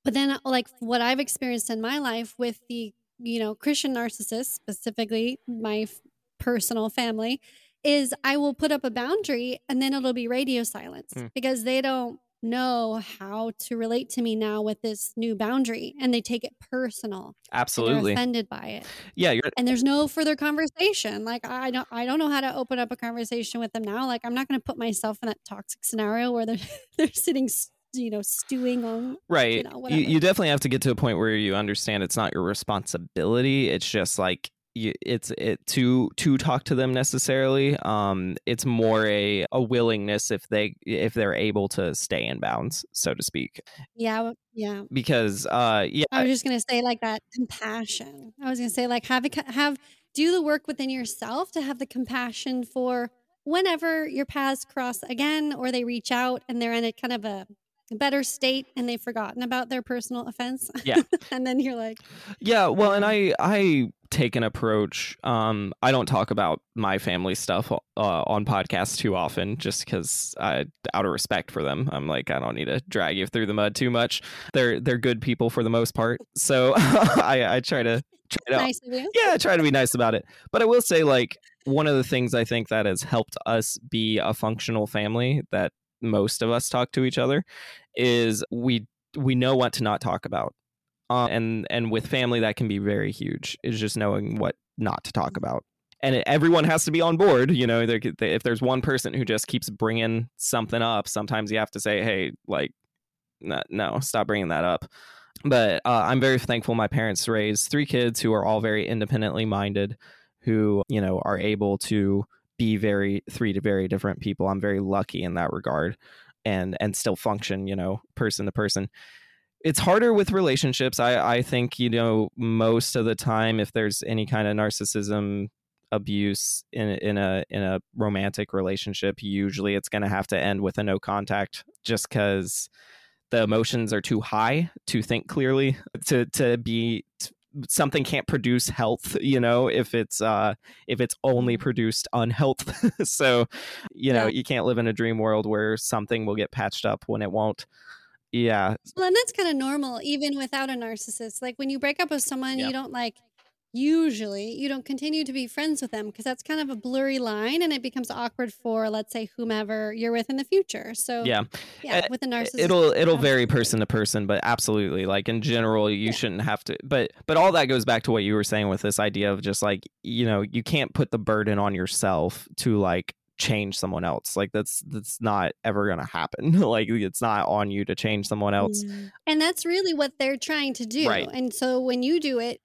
But then like what I've experienced in my life with the, you know, Christian narcissists, specifically my f- personal family, is I will put up a boundary and then it'll be radio silence Mm. because they don't know how to relate to me now with this new boundary and they take it personal. absolutely offended by it. yeah And there's no further conversation. Like I don't I don't know how to open up a conversation with them now. Like I'm not going to put myself in that toxic scenario where they're they're sitting you know, stewing on right. you know, you, you definitely have to get to a point where you understand it's not your responsibility. It's just like it's it to to talk to them necessarily. Um, it's more a a willingness if they if they're able to stay in bounds, so to speak. yeah, yeah. Because uh, yeah, I was just gonna say like that compassion. I was gonna say like have a, have do the work within yourself to have the compassion for whenever your paths cross again, or they reach out and they're in a kind of a better state and they've forgotten about their personal offense. Yeah. and then you're like, Yeah, well, and I I take an approach. Um, I don't talk about my family stuff uh, on podcasts too often, just because I, out of respect for them, I'm like I don't need to drag you through the mud too much. They're they're good people for the most part, so I I try to try to nice yeah, try to be nice about it. But I will say, like, one of the things I think that has helped us be a functional family that most of us talk to each other is we we know what to not talk about. Uh, and and with family that can be very huge is just knowing what not to talk about. And everyone has to be on board you know if there's one person who just keeps bringing something up sometimes you have to say hey like no, no stop bringing that up. But uh, i'm very thankful my parents raised three kids who are all very independently minded who you know are able to be very three to very different people. I'm very lucky in that regard and and still function you know person to person it's harder with relationships i i think you know most of the time if there's any kind of narcissism abuse in in a in a romantic relationship usually it's going to have to end with a no contact just cuz the emotions are too high to think clearly to to be something can't produce health you know if it's uh if it's only produced unhealth so you know Yeah. you can't live in a dream world where something will get patched up when it won't yeah Well, and that's kind of normal, even without a narcissist. Like when you break up with someone, Yeah. you don't like, usually, you don't continue to be friends with them because that's kind of a blurry line and it becomes awkward for, let's say, whomever you're with in the future. So, yeah yeah, Uh, with a narcissist. it'll it'll vary person to person but absolutely like in general you Yeah. shouldn't have to but but all that goes back to what you were saying with this idea of just like you know you can't put the burden on yourself to like change someone else like that's that's not ever gonna happen like it's not on you to change someone else Mm. And that's really what they're trying to do. Right. And so when you do it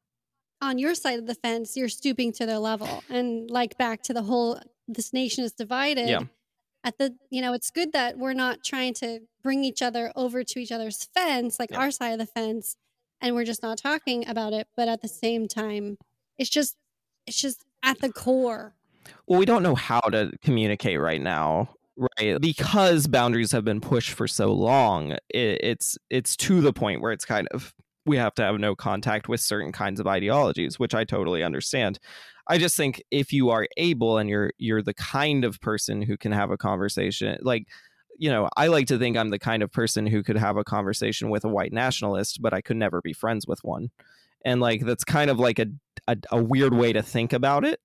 on your side of the fence, you're stooping to their level. And like back to the whole this nation is divided. Yeah. At the you know, it's good that we're not trying to bring each other over to each other's fence, like Yeah. our side of the fence, and we're just not talking about it. But at the same time, it's just it's just at the core. Well we don't know how to communicate right now right? Because boundaries have been pushed for so long it, it's it's to the point where it's kind of we have to have no contact with certain kinds of ideologies which i totally understand. I just think if you are able and you're you're the kind of person who can have a conversation like you know i like to think i'm the kind of person who could have a conversation with a white nationalist but i could never be friends with one and like that's kind of like a a, a weird way to think about it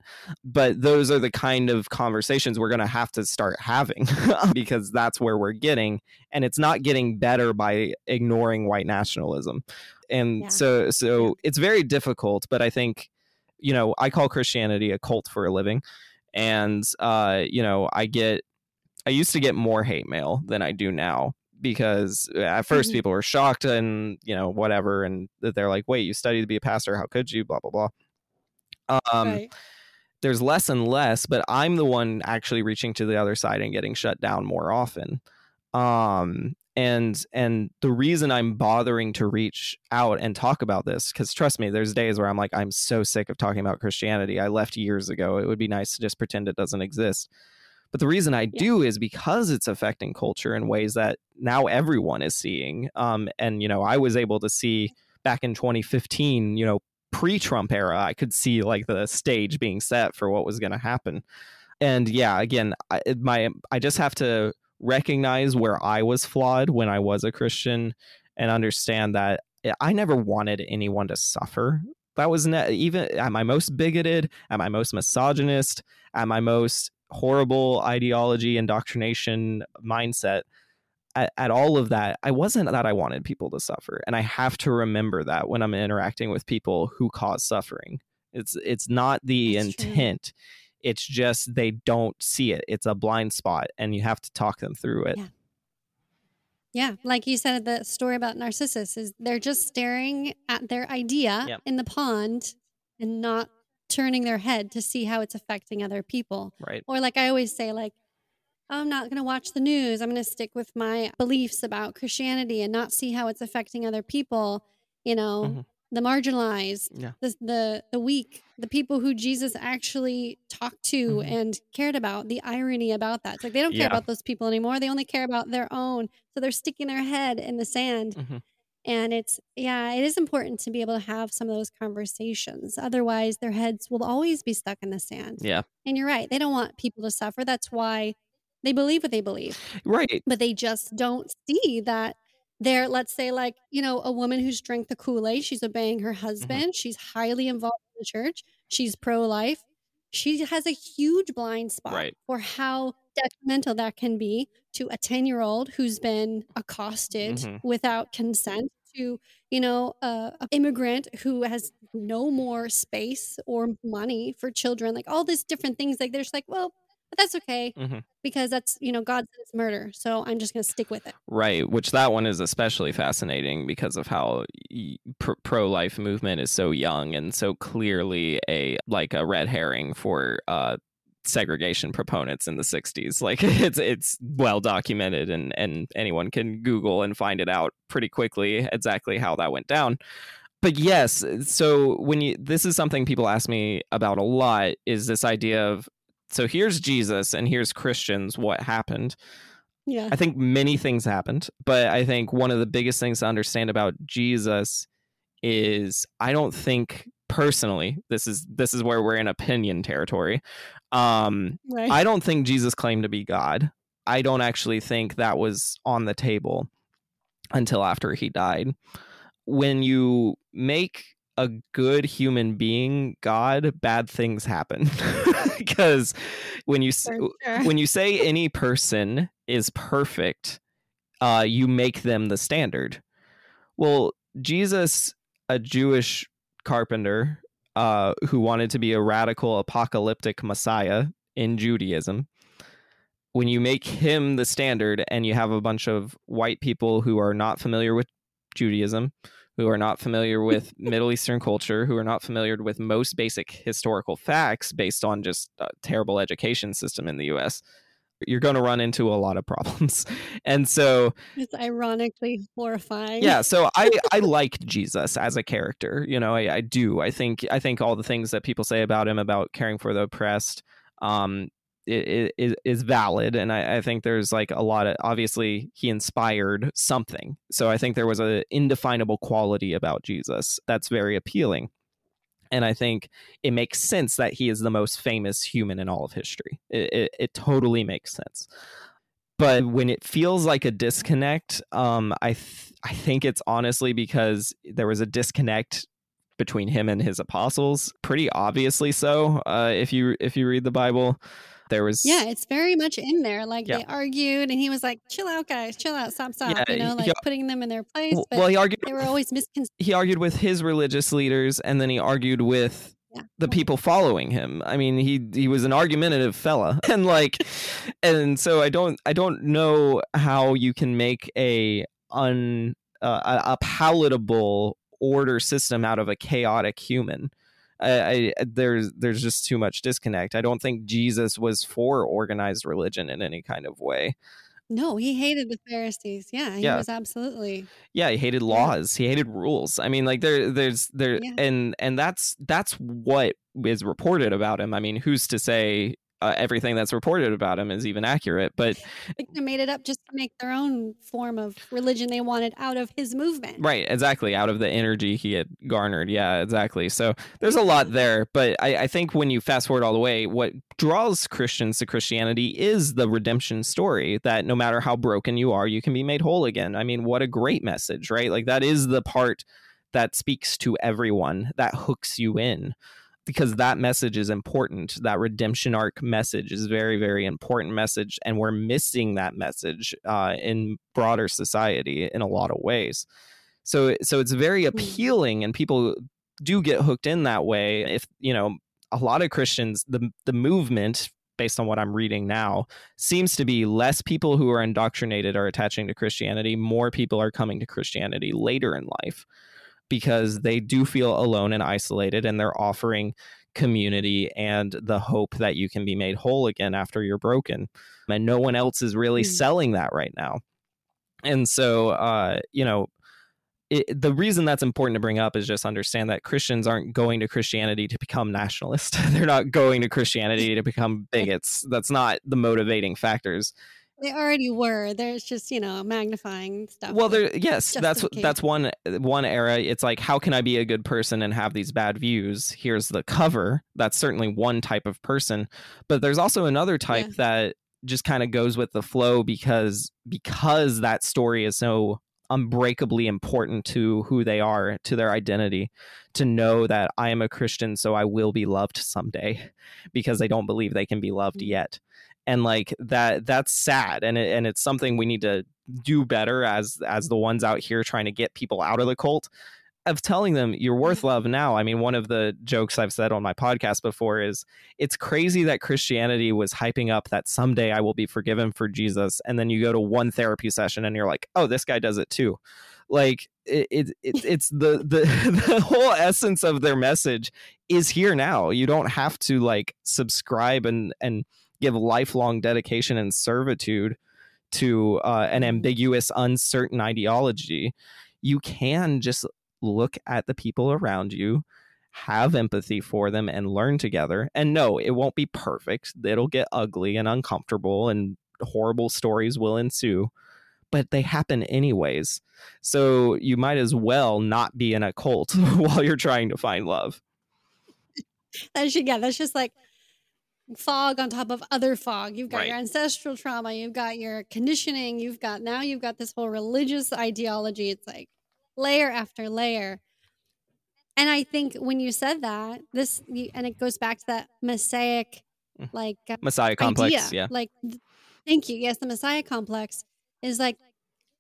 but those are the kind of conversations we're going to have to start having because that's where we're getting and it's not getting better by ignoring white nationalism and Yeah. so so it's very difficult but i think you know i call christianity a cult for a living and uh you know i get i used to get more hate mail than i do now because at 1st Mhm. people were shocked and you know whatever and they're like wait you studied to be a pastor how could you blah blah blah um right. there's less and less, but I'm the one actually reaching to the other side and getting shut down more often. Um, and and the reason I'm bothering to reach out and talk about this, because trust me, there's days where I'm like, I'm so sick of talking about Christianity. I left years ago. It would be nice to just pretend it doesn't exist. But the reason I Yeah. do is because it's affecting culture in ways that now everyone is seeing. Um, and you know, I was able to see back in 2015, you know, pre-Trump era, I could see like the stage being set for what was going to happen. And yeah, again, I, my I just have to recognize where I was flawed when I was a Christian and understand that I never wanted anyone to suffer. That was ne- even at my most bigoted, at my most misogynist, at my most horrible ideology, indoctrination mindset. At, at all of that, I wasn't that I wanted people to suffer, and I have to remember that when I'm interacting with people who cause suffering. It's it's not the That's true. intent. It's just they don't see it. It's a blind spot, and you have to talk them through it. Yeah. Yeah, like you said, the story about Narcissus is they're just staring at their idea Yep. in the pond and not turning their head to see how it's affecting other people. Right. Or like I always say, like I'm not going to watch the news. I'm going to stick with my beliefs about Christianity and not see how it's affecting other people. You know, Mhm. the marginalized, Yeah. the the the weak, the people who Jesus actually talked to Mhm. and cared about. The irony about that, it's like they don't care Yeah. about those people anymore. They only care about their own. So they're sticking their head in the sand. Mhm. And it's yeah, it is important to be able to have some of those conversations. Otherwise, their heads will always be stuck in the sand. Yeah. And you're right. They don't want people to suffer. That's why they believe what they believe. Right. But they just don't see that they're, let's say, like, you know, a woman who's drank the Kool Aid, she's obeying her mm-hmm. husband, she's highly involved in the church, she's pro life. She has a huge blind spot Right. for how detrimental that can be to a 10 year old who's been accosted Mhm. without consent to you know a, a immigrant who has no more space or money for children like all these different things like they're just like well that's okay Mhm. because that's you know god it's murder so i'm just going to stick with it Right, which that one is especially fascinating because of how pro-life movement is so young and so clearly a like a red herring for uh segregation proponents in the 60s. Like it's it's well documented and and anyone can google and find it out pretty quickly exactly how that went down. But yes, so when you this is something people ask me about a lot is this idea of so here's Jesus and here's Christians what happened. yeah I think many things happened, but I think one of the biggest things to understand about Jesus is I don't think personally this is this is where we're in opinion territory. Um right I don't think Jesus claimed to be God. I don't actually think that was on the table until after he died. When you make a good human being God, bad things happen. because when you sure. when you say any person is perfect, uh, you make them the standard. Well, Jesus, a Jewish carpenter uh, who wanted to be a radical apocalyptic Messiah in Judaism, when you make him the standard and you have a bunch of white people who are not familiar with Judaism, who are not familiar with Middle Eastern culture, who are not familiar with most basic historical facts based on just a terrible education system in the US, you're going to run into a lot of problems. And so, it's ironically horrifying yeah, so I I like Jesus as a character. You know, I, I do. I think I think all the things that people say about him about caring for the oppressed um is is valid and I, I think there's like a lot of obviously he inspired something so i think there was a indefinable quality about jesus that's very appealing and i think it makes sense that he is the most famous human in all of history. It, it, it totally makes sense. But when it feels like a disconnect um i th- i think it's honestly because there was a disconnect between him and his apostles. Pretty obviously so uh if you if you read the bible there was yeah it's very much in there like Yeah. they argued and he was like chill out guys chill out stop stop Yeah, you know he- like putting them in their place well, but well he argued they were always misconceived he argued with his religious leaders and then he argued with Yeah. the people following him i mean he he was an argumentative fella and like and so i don't i don't know how you can make a un uh, a, a palatable order system out of a chaotic human I, I there's there's just too much disconnect. I don't think jesus was for organized religion in any kind of way. No he hated the pharisees. Yeah he Yeah. was absolutely yeah he hated laws. He hated rules. I mean like there there's there Yeah. and and that's that's what is reported about him. I mean who's to say uh, everything that's reported about him is even accurate but Like they made it up just to make their own form of religion they wanted out of his movement. right exactly out of the energy he had garnered yeah exactly so there's a lot there but I, I think when you fast forward all the way what draws christians to christianity is the redemption story that no matter how broken you are you can be made whole again. I mean what a great message right? Like that is the part that speaks to everyone that hooks you in because that message is important. That redemption arc message is very very important message and we're missing that message uh, in broader society in a lot of ways. So so it's very appealing and people do get hooked in that way. If you know a lot of christians the the movement based on what I'm reading now, seems to be less people who are indoctrinated are attaching to Christianity, more people are coming to Christianity later in life because they do feel alone and isolated and they're offering community and the hope that you can be made whole again after you're broken. And no one else is really mm. selling that right now. And so, uh, you know, it, the reason that's important to bring up is just understand that Christians aren't going to Christianity to become nationalist. They're not going to Christianity to become bigots. That's not the motivating factors. They already were. There's just you know magnifying stuff. Well, there yes, that's that's one one era. It's like how can I be a good person and have these bad views? Here's the cover. That's certainly one type of person, but there's also another type yeah. that just kind of goes with the flow because because that story is so unbreakably important to who they are, to their identity, to know that I am a Christian, so I will be loved someday because they don't believe they can be loved mm. yet. And like that, that's sad, and it, and it's something we need to do better as as the ones out here trying to get people out of the cult of telling them you're worth mm-hmm. love now. I mean, one of the jokes I've said on my podcast before is it's crazy that Christianity was hyping up that someday I will be forgiven for Jesus. And then you go to one therapy session and you're like, oh, this guy does it too. Like it, it, it it's the, the the whole essence of their message is here now. You don't have to like subscribe and and give lifelong dedication and servitude to uh, an ambiguous, uncertain ideology. You can just look at the people around you, have empathy for them, and learn together. And no, it won't be perfect. It'll get ugly and uncomfortable, and horrible stories will ensue, but they happen anyways. So you might as well not be in a cult while you're trying to find love. That's yeah, that's just like fog on top of other fog. You've got right. your ancestral trauma, you've got your conditioning, you've got now you've got this whole religious ideology. It's like layer after layer. And I think when you said that, this and it goes back to that messiah mm. like uh, messiah complex, idea. yeah. Like thank you. Yes, the messiah complex is like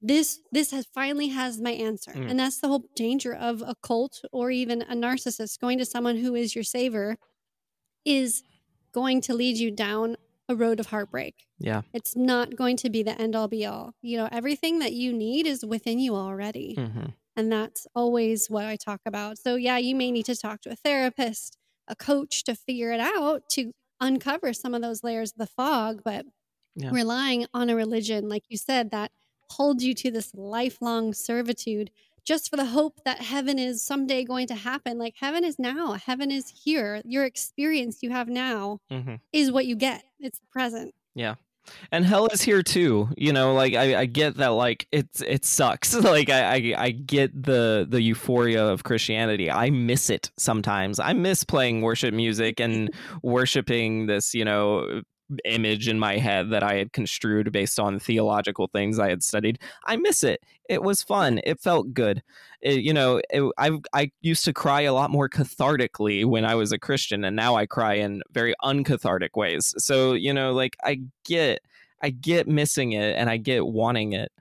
this this has finally has my answer. Mm. And that's the whole danger of a cult or even a narcissist going to someone who is your savior is going to lead you down a road of heartbreak. Yeah. It's not going to be the end all be all. You know, everything that you need is within you already. Mm-hmm. And that's always what I talk about. So, yeah, you may need to talk to a therapist, a coach to figure it out, to uncover some of those layers of the fog. But yeah. relying on a religion, like you said, that holds you to this lifelong servitude just for the hope that heaven is someday going to happen. Like heaven is now, heaven is here. Your experience you have now mm-hmm. is what you get, it's the present. Yeah and hell is here too you know like i, I get that like it's it sucks like I, I, I get the the euphoria of christianity i miss it sometimes i miss playing worship music and worshiping this you know image in my head that i had construed based on theological things i had studied. I miss it. It was fun. It felt good. It, you know it, i i used to cry a lot more cathartically when i was a christian and now i cry in very uncathartic ways. So you know like i get i get missing it and i get wanting it.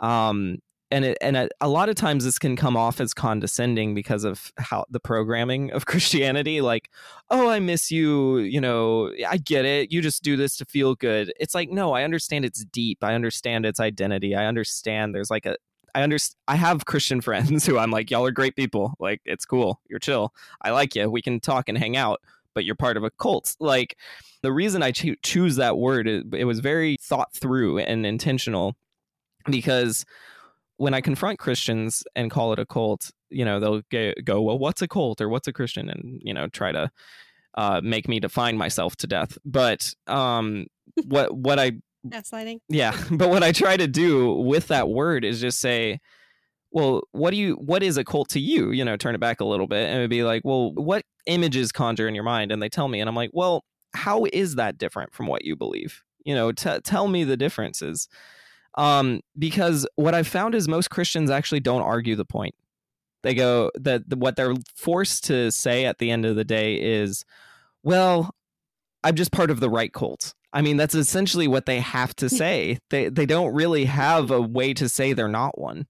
Um and it, and a, lot of times this can come off as condescending because of how the programming of Christianity like oh I miss you you know I get it you just do this to feel good it's like no I understand it's deep I understand its identity I understand there's like a I understand. I have Christian friends who I'm like, y'all are great people. Like, it's cool. You're chill. I like you. We can talk and hang out. But you're part of a cult. Like, the reason I cho- choose that word, it, it was very thought through and intentional, because when I confront Christians and call it a cult, you know, they'll go, well, what's a cult or what's a Christian? And, you know, try to uh, make me define myself to death. But um, what what I gaslighting. Yeah, but what I try to do with that word is just say, well, what do you what is a cult to you? You know, turn it back a little bit and it'd be like, well, what images conjure in your mind? And they tell me, and I'm like, well, how is that different from what you believe? You know, t- tell me the differences. Um, because what I've found is most Christians actually don't argue the point. They go that the, what they're forced to say at the end of the day is, well, I'm just part of the right cult. I mean, that's essentially what they have to say. they they don't really have a way to say they're not one.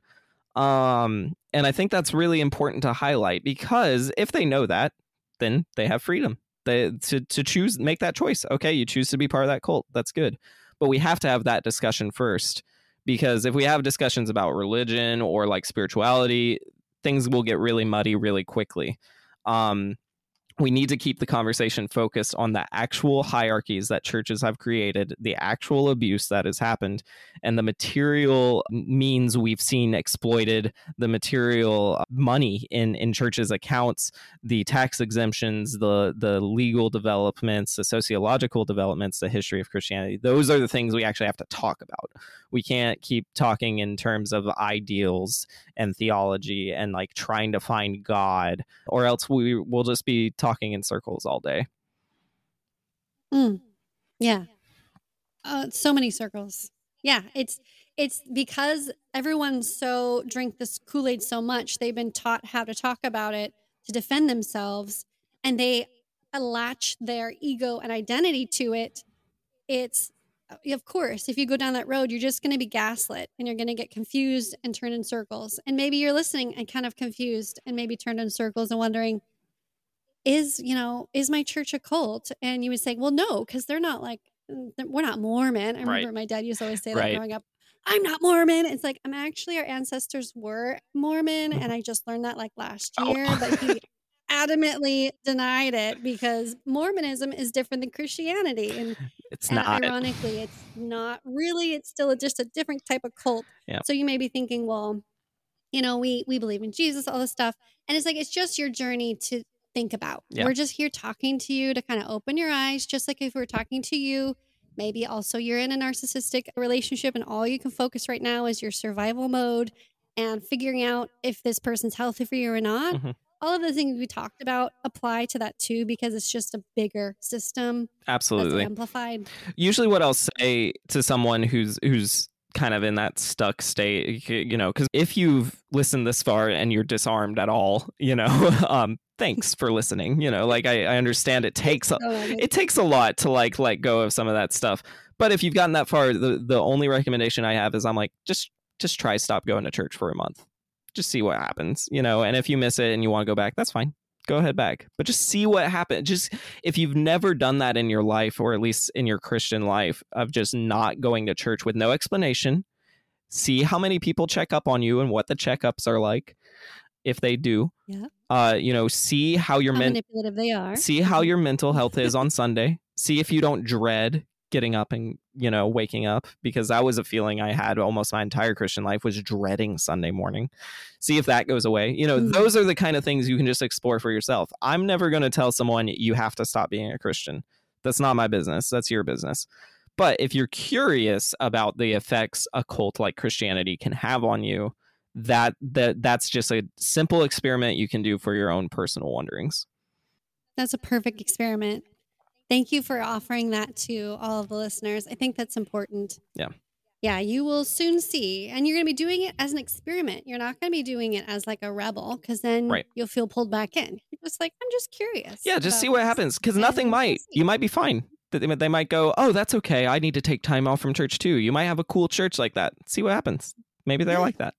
Um, and I think that's really important to highlight because if they know that, then they have freedom. They, to to choose make that choice. Okay, you choose to be part of that cult. That's good. But we have to have that discussion first because if we have discussions about religion or like spirituality, things will get really muddy really quickly. Um, we need to keep the conversation focused on the actual hierarchies that churches have created, the actual abuse that has happened, and the material means we've seen exploited, the material uh, money in in churches' accounts, the tax exemptions, the the legal developments, the sociological developments, the history of Christianity. Those are the things we actually have to talk about. We can't keep talking in terms of ideals and theology and like trying to find God, or else we will just be talking in circles all day. Mm. Yeah. Uh, so many circles. Yeah, it's it's because everyone's so drink this Kool-Aid so much, they've been taught how to talk about it to defend themselves and they latch their ego and identity to it. It's of course, if you go down that road, you're just going to be gaslit and you're going to get confused and turn in circles. And maybe you're listening and kind of confused and maybe turned in circles and wondering, is, you know, is my church a cult? And you would say, well, no, because they're not like, mm, we're not Mormon. I remember Right. my dad used to always say that Right. growing up. I'm not Mormon. It's like, I'm actually, our ancestors were Mormon. And I just learned that like last Oh. year. But he adamantly denied it because Mormonism is different than Christianity. And It's and not. ironically, it's not really. It's still a, just a different type of cult. Yeah. So you may be thinking, well, you know, we we believe in Jesus, all this stuff, and it's like it's just your journey to think about. Yeah. We're just here talking to you to kind of open your eyes, just like if we we're talking to you. Maybe also you're in a narcissistic relationship, and all you can focus right now is your survival mode and figuring out if this person's healthy for you or not. Mhm. All of the things we talked about apply to that too, because it's just a bigger system that's Absolutely. amplified. usually what I'll say to someone who's who's kind of in that stuck state, you know, because if you've listened this far and you're disarmed at all, you know, um, thanks for listening. You know, like I, I understand it takes a, it takes a lot to like let go of some of that stuff. But if you've gotten that far, the the only recommendation I have is I'm like just just try stop going to church for a month. Just see what happens, you know. And if you miss it and you want to go back, that's fine. Go ahead back. But just see what happens. Just if you've never done that in your life or at least in your Christian life of just not going to church with no explanation, see how many people check up on you and what the checkups are like if they do. Yeah. Uh, you know, see how your men manipulative they are. see how your mental health is on Sunday. See if you don't dread getting up and you know waking up because that was a feeling I had almost my entire Christian life was dreading Sunday morning. See if that goes away. You know, Mhm. those are the kind of things you can just explore for yourself. I'm never going to tell someone you have to stop being a Christian. That's not my business. That's your business. But if you're curious about the effects a cult like Christianity can have on you, that that that's just a simple experiment you can do for your own personal wonderings. That's a perfect experiment. Thank you for offering that to all of the listeners. I think that's important. Yeah. Yeah, you will soon see. And you're going to be doing it as an experiment. You're not going to be doing it as like a rebel because then Right. you'll feel pulled back in. Just like, I'm just curious. Yeah, just see what this." happens because nothing might. see. You might be fine. They might go, oh, that's okay. I need to take time off from church too. You might have a cool church like that. See what happens. Maybe they're Yeah. like that.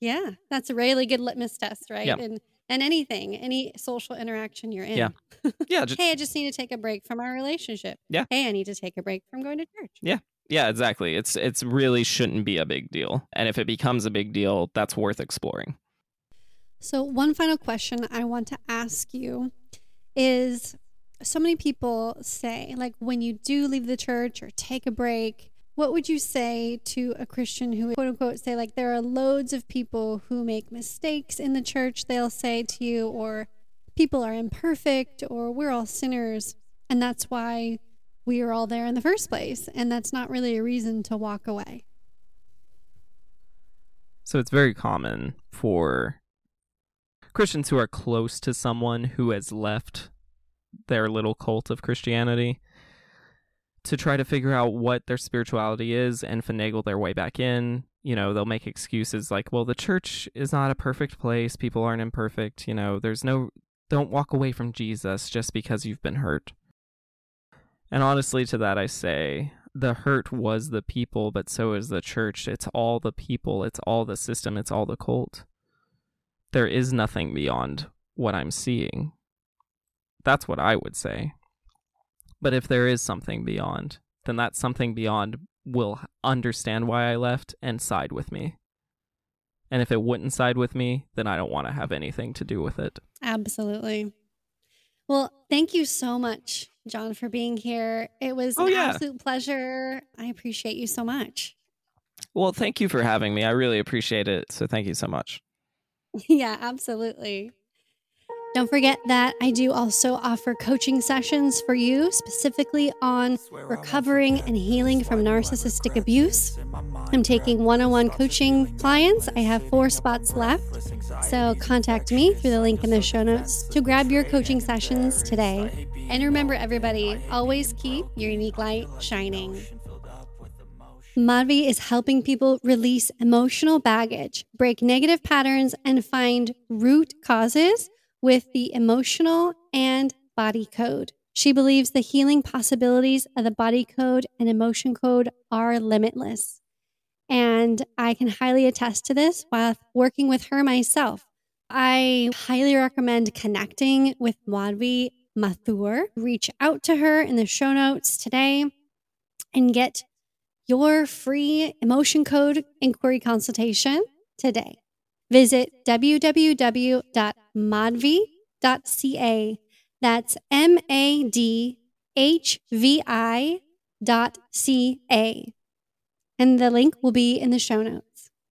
Yeah, that's a really good litmus test, right? Yeah. And and anything, any social interaction you're in. Yeah. Yeah, just, Hey, I just need to take a break from our relationship. Yeah. Hey, I need to take a break from going to church. yeah, Yeah, exactly. It's it's really shouldn't be a big deal. And if it becomes a big deal, that's worth exploring. So, one final question I want to ask you is so many people say, like, when you do leave the church or take a break, what would you say to a Christian who, would, quote unquote, say, like, there are loads of people who make mistakes in the church, they'll say to you, or people are imperfect, or we're all sinners, and that's why we are all there in the first place. And that's not really a reason to walk away. So it's very common for Christians who are close to someone who has left their little cult of Christianity to try to figure out what their spirituality is and finagle their way back in. You know, they'll make excuses like, well, the church is not a perfect place. People aren't imperfect. You know, there's no, don't walk away from Jesus just because you've been hurt. And honestly, to that, I say, the hurt was the people, but so is the church. It's all the people, it's all the system, it's all the cult. There is nothing beyond what I'm seeing. That's what I would say. But if there is something beyond, then that something beyond will understand why I left and side with me. And if it wouldn't side with me, then I don't want to have anything to do with it. Absolutely. Well, thank you so much, John, for being here. It was Oh, an yeah. absolute pleasure. I appreciate you so much. Well, thank you for having me. I really appreciate it. So thank you so much. yeah, absolutely. Don't forget that I do also offer coaching sessions for you specifically on recovering and healing from narcissistic abuse. I'm taking one on one coaching clients. I have four spots left. So contact me through the link in the show notes to grab your coaching sessions today. And remember, everybody, always keep your unique light shining. Madhvi is helping people release emotional baggage, break negative patterns, and find root causes with the emotional and body code. She believes the healing possibilities of the body code and emotion code are limitless. And I can highly attest to this while working with her myself. I highly recommend connecting with Madhvi Mathur. Reach out to her in the show notes today and get your free emotion code inquiry consultation today. Visit www.madhvi.ca. That's M A D H V I dot C A. And the link will be in the show notes.